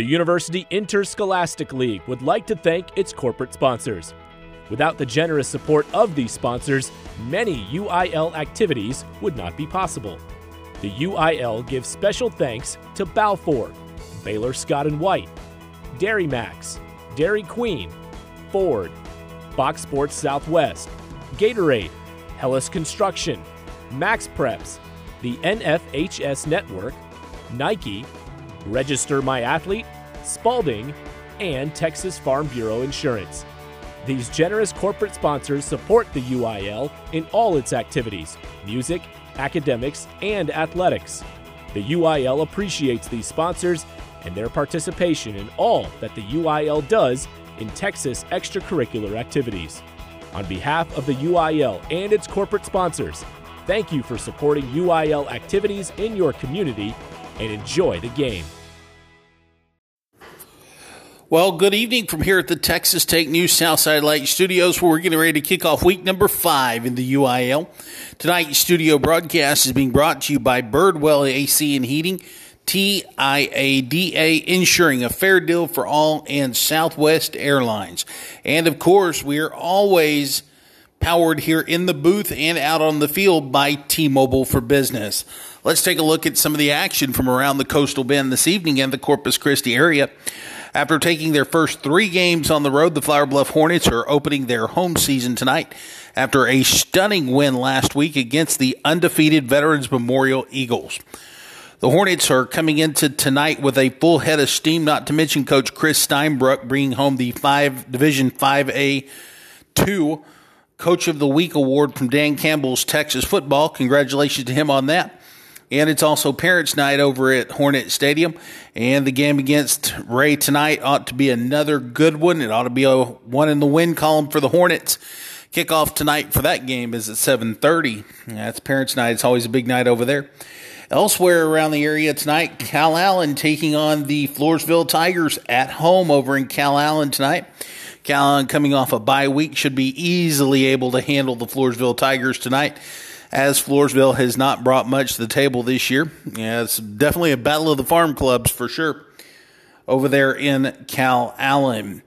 The University Interscholastic League would like to thank its corporate sponsors. Without the generous support of these sponsors, many UIL activities would not be possible. The UIL gives special thanks to Balfour, Baylor Scott and White, Dairy Max, Dairy Queen, Ford, Fox Sports Southwest, Gatorade, Hellas Construction, Max Preps, the NFHS Network, Nike, Register My Athlete, Spalding, and Texas Farm Bureau Insurance. These generous corporate sponsors support the UIL in all its activities music, academics, and athletics. The UIL appreciates these sponsors and their participation in all that the UIL does in Texas extracurricular activities. On behalf of the UIL and its corporate sponsors, thank you for supporting UIL activities in your community and enjoy the game. Well, good evening from here at the Texas Tech News Southside Light Studios, where we're getting ready to kick off week number five in the UIL. Tonight's studio broadcast is being brought to you by Birdwell AC and Heating, TIADA, ensuring a fair deal for all, and Southwest Airlines. And of course, we are always powered here in the booth and out on the field by T Mobile for Business. Let's take a look at some of the action from around the coastal bend this evening in the Corpus Christi area. After taking their first three games on the road, the Flower Bluff Hornets are opening their home season tonight after a stunning win last week against the undefeated Veterans Memorial Eagles. The Hornets are coming into tonight with a full head of steam, not to mention Coach Chris Steinbruck bringing home the five Division 5A 2 Coach of the Week award from Dave Campbell's Texas Football. Congratulations to him on that. And it's also Parents' Night over at Hornet Stadium. And the game against Ray tonight ought to be another good one. It ought to be a one in the win column for the Hornets. Kickoff tonight for that game is at 7:30. That's Parents' Night. It's always a big night over there. Elsewhere around the area tonight, Calallen taking on the Floresville Tigers at home over in Calallen tonight. Calallen coming off a bye week should be easily able to handle the Floresville Tigers tonight as Floresville has not brought much to the table this year. Yeah, it's definitely a battle of the farm clubs for sure over there in Calallen.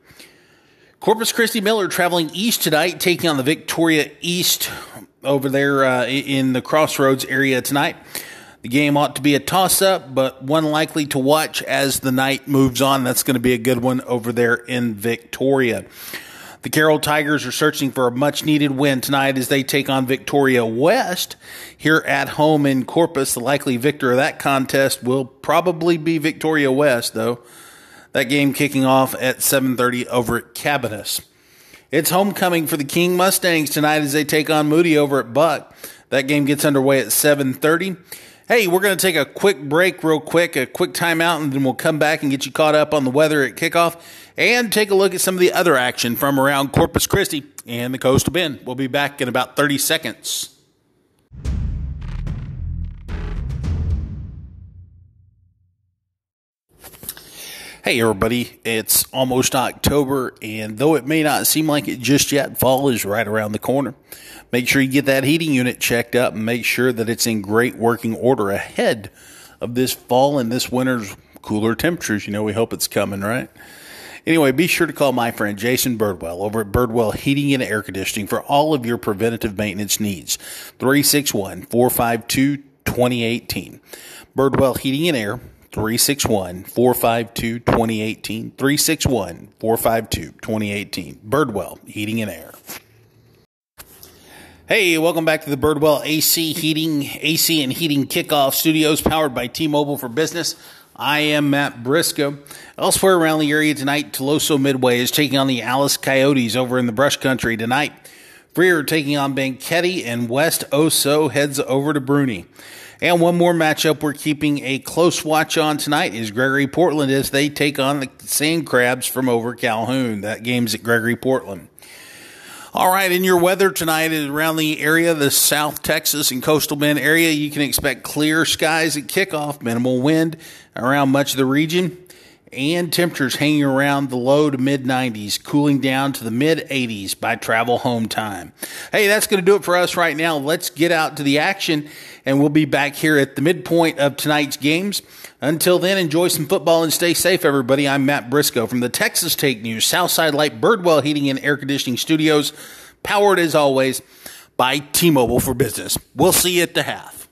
Corpus Christi Miller traveling east tonight, taking on the Victoria East over there uh, in the Crossroads area tonight. The game ought to be a toss up, but one likely to watch as the night moves on. That's going to be a good one over there in Victoria. The Carroll Tigers are searching for a much needed win tonight as they take on Victoria West here at home in Corpus. The likely victor of that contest will probably be Victoria West, though. That game kicking off at 7:30 over at Cabaniss. It's homecoming for the King Mustangs tonight as they take on Moody over at Buck. That game gets underway at 7:30. Hey, we're going to take a quick break, real quick, a quick timeout, and then we'll come back and get you caught up on the weather at kickoff and take a look at some of the other action from around Corpus Christi and the Coastal Bend. We'll be back in about 30 seconds. Hey, everybody, it's almost October, and though it may not seem like it just yet, fall is right around the corner. Make sure you get that heating unit checked up and make sure that it's in great working order ahead of this fall and this winter's cooler temperatures. You know, we hope it's coming, right? Anyway, be sure to call my friend Jason Birdwell over at Birdwell Heating and Air Conditioning for all of your preventative maintenance needs. 361 452 2018. Birdwell Heating and Air, 361 452 2018. 361 452 2018. Birdwell Heating and Air. Hey, welcome back to the Birdwell AC Heating, AC and Heating Kickoff Studios powered by T Mobile for Business. I am Matt Briscoe. Elsewhere around the area tonight, Tuloso Midway is taking on the Alice Coyotes over in the Brush Country tonight. Freer taking on Banquete, and West Oso heads over to Bruni. And one more matchup we're keeping a close watch on tonight is Gregory Portland as they take on the Sand Crabs from over Calhoun. That game's at Gregory Portland. All right, in your weather tonight around the area, the South Texas and Coastal Bend area, you can expect clear skies at kickoff, minimal wind around much of the region. And temperatures hanging around the low to mid 90s, cooling down to the mid 80s by travel home time. Hey, that's going to do it for us right now. Let's get out to the action, and we'll be back here at the midpoint of tonight's games. Until then, enjoy some football and stay safe, everybody. I'm Matt Briscoe from the Texas Take News Southside Light Birdwell Heating and Air Conditioning Studios, powered as always by T Mobile for Business. We'll see you at the half.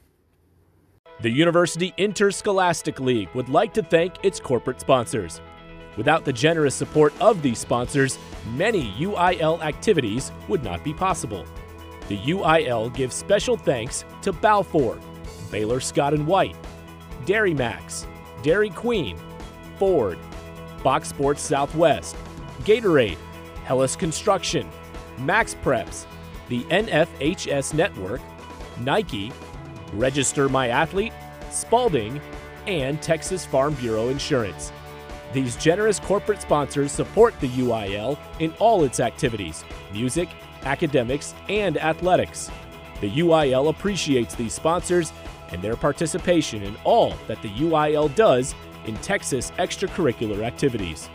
The University Interscholastic League would like to thank its corporate sponsors. Without the generous support of these sponsors, many UIL activities would not be possible. The UIL gives special thanks to Balfour, Baylor Scott and White, Dairy Max, Dairy Queen, Ford, Fox Sports Southwest, Gatorade, Hellas Construction, Max Preps, the NFHS Network, Nike, Register My Athlete, Spalding, and Texas Farm Bureau Insurance. These generous corporate sponsors support the UIL in all its activities music, academics, and athletics. The UIL appreciates these sponsors and their participation in all that the UIL does in Texas extracurricular activities.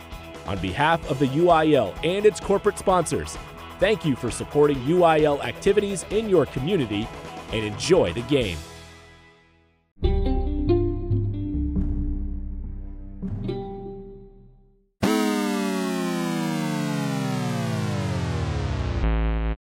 On behalf of the UIL and its corporate sponsors, thank you for supporting UIL activities in your community and enjoy the game.